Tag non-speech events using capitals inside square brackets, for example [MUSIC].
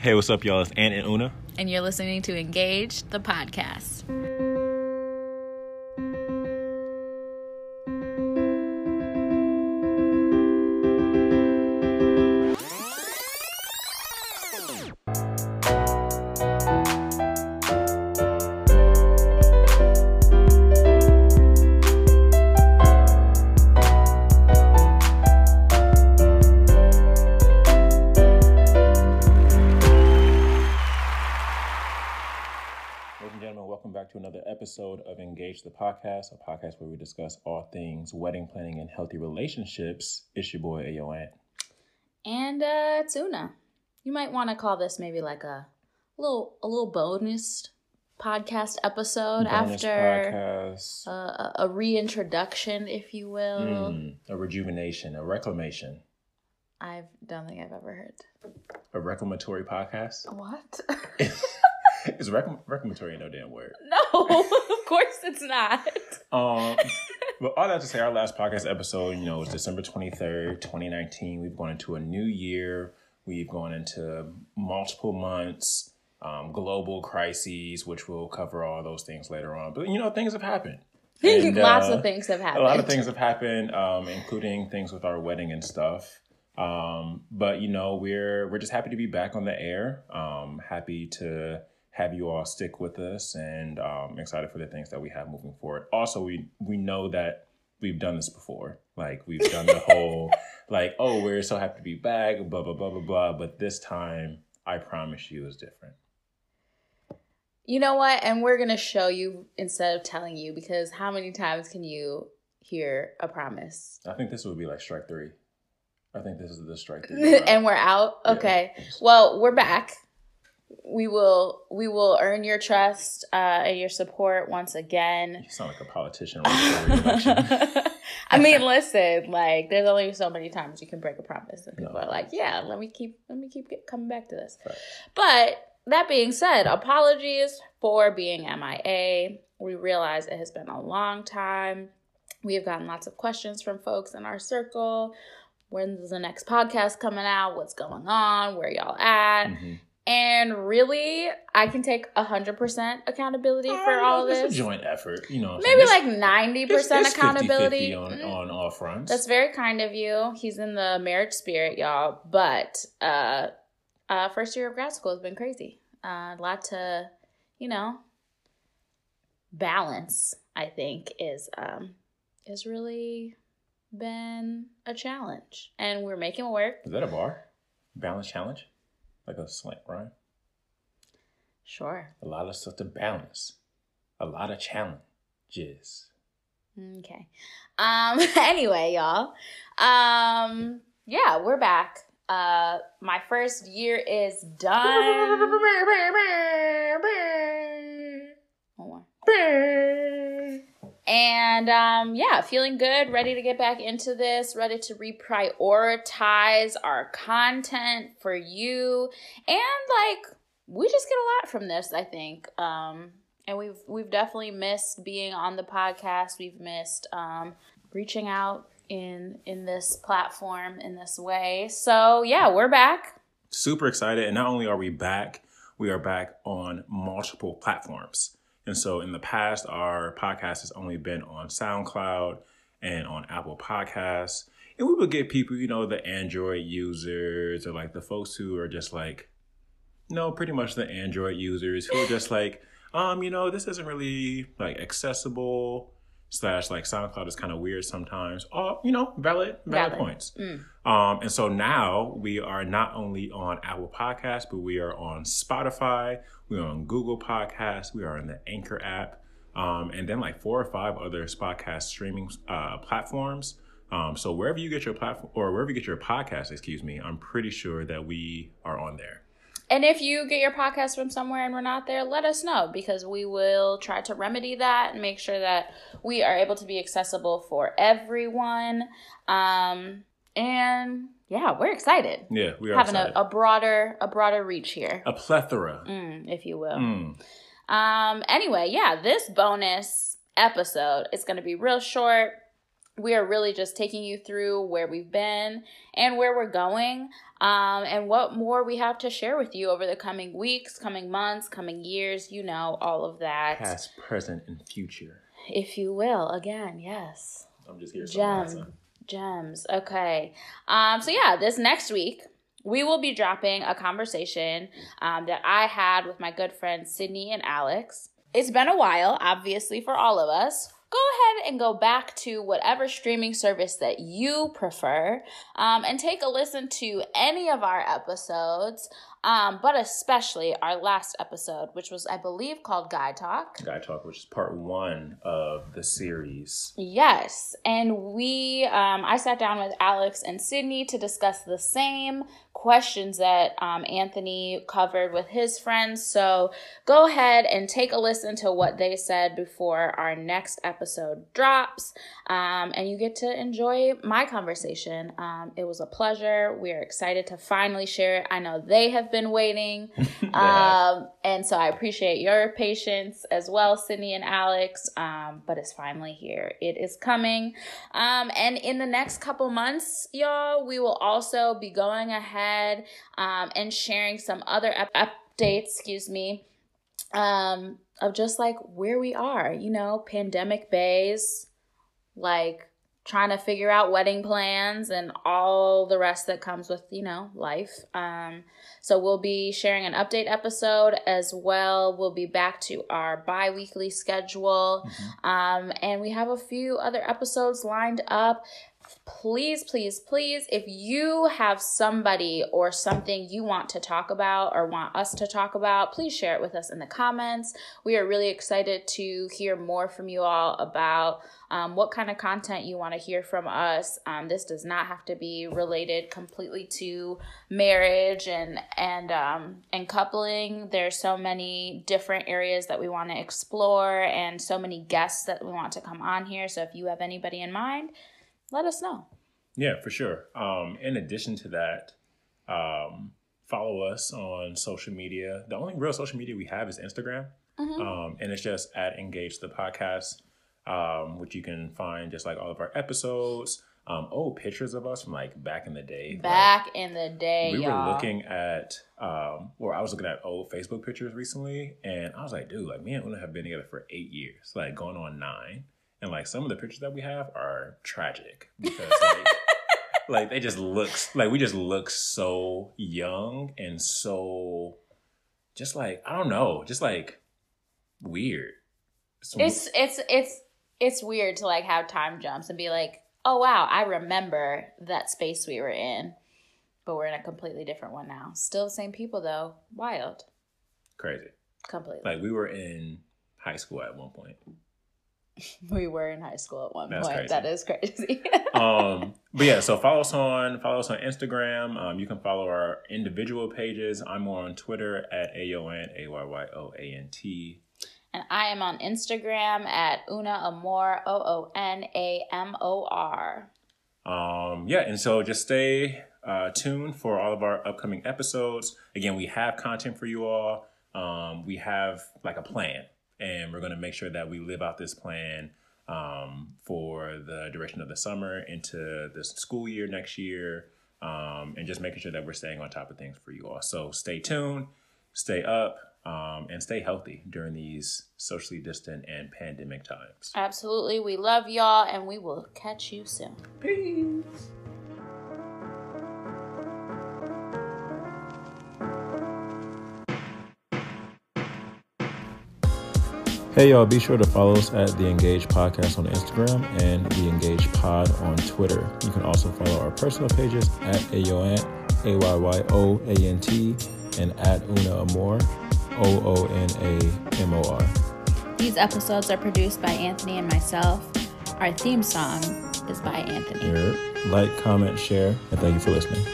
Hey, what's up, y'all? It's Ant and Una. And you're listening to Engage, the podcast. Engage the Podcast, a podcast where we discuss all things wedding planning and healthy relationships. It's your boy, Ayo Ant. And uh Tuna. You might want to call this maybe like a little a little bonus podcast episode Bonus after podcast. uh, a, a reintroduction, if you will. Mm, a rejuvenation, a reclamation, I don't think I've ever heard. a reclamatory podcast. What? [LAUGHS] [LAUGHS] [LAUGHS] Is reclam- reclamatory no damn word? no, [LAUGHS] of course it's not. [LAUGHS] Um, but all that to say, our last podcast episode, you know, was December 23rd, 2019. We've gone into a new year. We've gone into multiple months, um, global crises, which we'll cover all those things later on. But, you know, things have happened. And, Lots uh, of things have happened. A lot of things have happened, um, including things with our wedding and stuff. Um, but you know, we're we're just happy to be back on the air. Um, happy to have you all stick with us, and um, excited for the things that we have moving forward. Also, we we know that we've done this before. Like we've done the whole [LAUGHS] like, oh, we're so happy to be back, blah blah blah blah blah. But this time, I promise you, is different. You know what? And we're gonna show you instead of telling you because how many times can you hear a promise? I think this would be like strike three. I think this is the strike three. [LAUGHS] and we're out. Yeah. Okay. Well, we're back. We will we will earn your trust uh, and your support once again. you sound like a politician. running for re-election. I mean, listen, like there's only so many times you can break a promise, and people No. are like, "Yeah, let me keep, let me keep get, coming back to this." Right. But that being said, apologies for being MIA. We realize it has been a long time. We have gotten lots of questions from folks in our circle. When's the next podcast coming out? What's going on? Where y'all at? Mhm. And really, I can take 100% accountability for Uh, all it's this. a joint effort, you know. Maybe like 90% It's- it's- it's 50-50 accountability. on, Mm. on all fronts. That's very kind of you. He's in the marriage spirit, y'all. But uh, uh, first year of grad school has been crazy. Uh, a lot to, you know, balance. I think is um, is really been a challenge, and we're making it work. Is that a bar? Balance challenge, like a slant right? Sure. A lot of stuff to balance. A lot of challenges. Okay. Um. [LAUGHS] Anyway, y'all. Um. Yeah, we're back. Uh, my first year is done. [LAUGHS] One more. [LAUGHS] And um, yeah, feeling good, ready to get back into this, ready to reprioritize our content for you. And like we just get a lot from this, I think. Um, and we've we've definitely missed being on the podcast. We've missed um, reaching out in in this platform in this way. So yeah, we're back. Super excited. And not only are we back, we are back on multiple platforms. And so in the past, our podcast has only been on SoundCloud and on Apple Podcasts. And we would get people, you know, the Android users or like the folks who are just like, no, pretty much the Android users who are just like, um, you know, this isn't really like accessible. Slash, like SoundCloud is kind of weird sometimes. Oh, you know, valid, valid, Valid. points. Mm. Um, and so now we are not only on Apple Podcasts, but we are on Spotify, we're on Google Podcasts, we are on the Anchor app, um, and then like four or five other podcast streaming uh, platforms. Um, so wherever you get your platform or wherever you get your podcast, excuse me, I'm pretty sure that we are on there. And if you get your podcast from somewhere and we're not there, let us know because we will try to remedy that and make sure that we are able to be accessible for everyone. Um, and yeah, we're excited Yeah, we are having a, a broader a broader reach here, a plethora. mm, if you will. Mm. Um, anyway, yeah, this bonus episode is going to be real short. We are really just taking you through where we've been and where we're going um, and what more we have to share with you over the coming weeks coming months coming years you know all of that Past, present, and future. if you will again yes I'm just here. Gem. Gems. Okay. Um, so yeah, this next week we will be dropping a conversation um, that I had with my good friends Sydney and Alex. It's been a while, obviously, for all of us. Go ahead and go back to whatever streaming service that you prefer um, and take a listen to any of our episodes, um, but especially our last episode, which was, I believe, called Guy Talk. Guy Talk, which is part one of the series. Yes, and we, um, I sat down with Alex and Sydney to discuss the same questions that um, Anthony covered with his friends. So go ahead and take a listen to what they said before our next episode drops, um, and you get to enjoy my conversation. Um, it was a pleasure. We are excited to finally share it. I know they have been waiting, [LAUGHS] um, and so I appreciate your patience as well, Sydney and Alex. Um, but it's finally here. It is coming, um, and in the next couple months, y'all, we will also be going ahead um, and sharing some other updates. Excuse me. Um, of just like where we are, you know, pandemic bays, like trying to figure out wedding plans and all the rest that comes with you know life. Um so we'll be sharing an update episode as well. We'll be back to our bi-weekly schedule. Um and we have a few other episodes lined up please, please, please, if you have somebody or something you want to talk about or want us to talk about, please share it with us in the comments. We are really excited to hear more from you all about um, what kind of content you want to hear from us. Um, this does not have to be related completely to marriage and and um, and coupling. There's so many different areas that we want to explore and so many guests that we want to come on here. So if you have anybody in mind, let us know. Yeah, for sure. Um, in addition to that, um, follow us on social media. The only real social media we have is Instagram, um, and it's just at Engage the Podcast, um, which you can find just like all of our episodes. Um, oh, pictures of us from like back in the day. Like, Back in the day, we y'all. were looking at, um, or I was looking at old Facebook pictures recently, and I was like, dude, like me and Una have been together for eight years, like going on nine, and like some of the pictures that we have are tragic because like, [LAUGHS] like they just looks like we just look so young and so just like I don't know, just like weird. So- it's it's it's it's weird to like have time jumps and be like, oh wow, I remember that space we were in, but we're in a completely different one now. Still the same people though. Wild, crazy. completely. Like we were in high school at one point. [LAUGHS] we were in high school at one That's point. crazy. That is crazy. [LAUGHS] um [LAUGHS] but yeah so follow us on follow us on instagram um you can follow our individual pages i'm more on twitter at aon a-y-y-o-a-n-t and I am on Instagram at Una Amor O O N A M O R. um yeah and so just stay uh tuned for all of our upcoming episodes again we have content for you all um we have like a plan and we're going to make sure that we live out this plan um, for the duration of the summer into the school year next year, um, and just making sure that we're staying on top of things for you all. So stay tuned, stay up, um, and stay healthy during these socially distant and pandemic times. Absolutely. We love y'all and we will catch you soon. Peace. Hey y'all, be sure to follow us at The Engage Podcast on Instagram and The Engage Pod on Twitter. You can also follow our personal pages at Ayoant, A-Y-Y-O-A-N-T, and at Una Amor, O-O-N-A-M-O-R. These episodes are produced by Anthony and myself. Our theme song is by Anthony. Like, comment, share, and thank you for listening.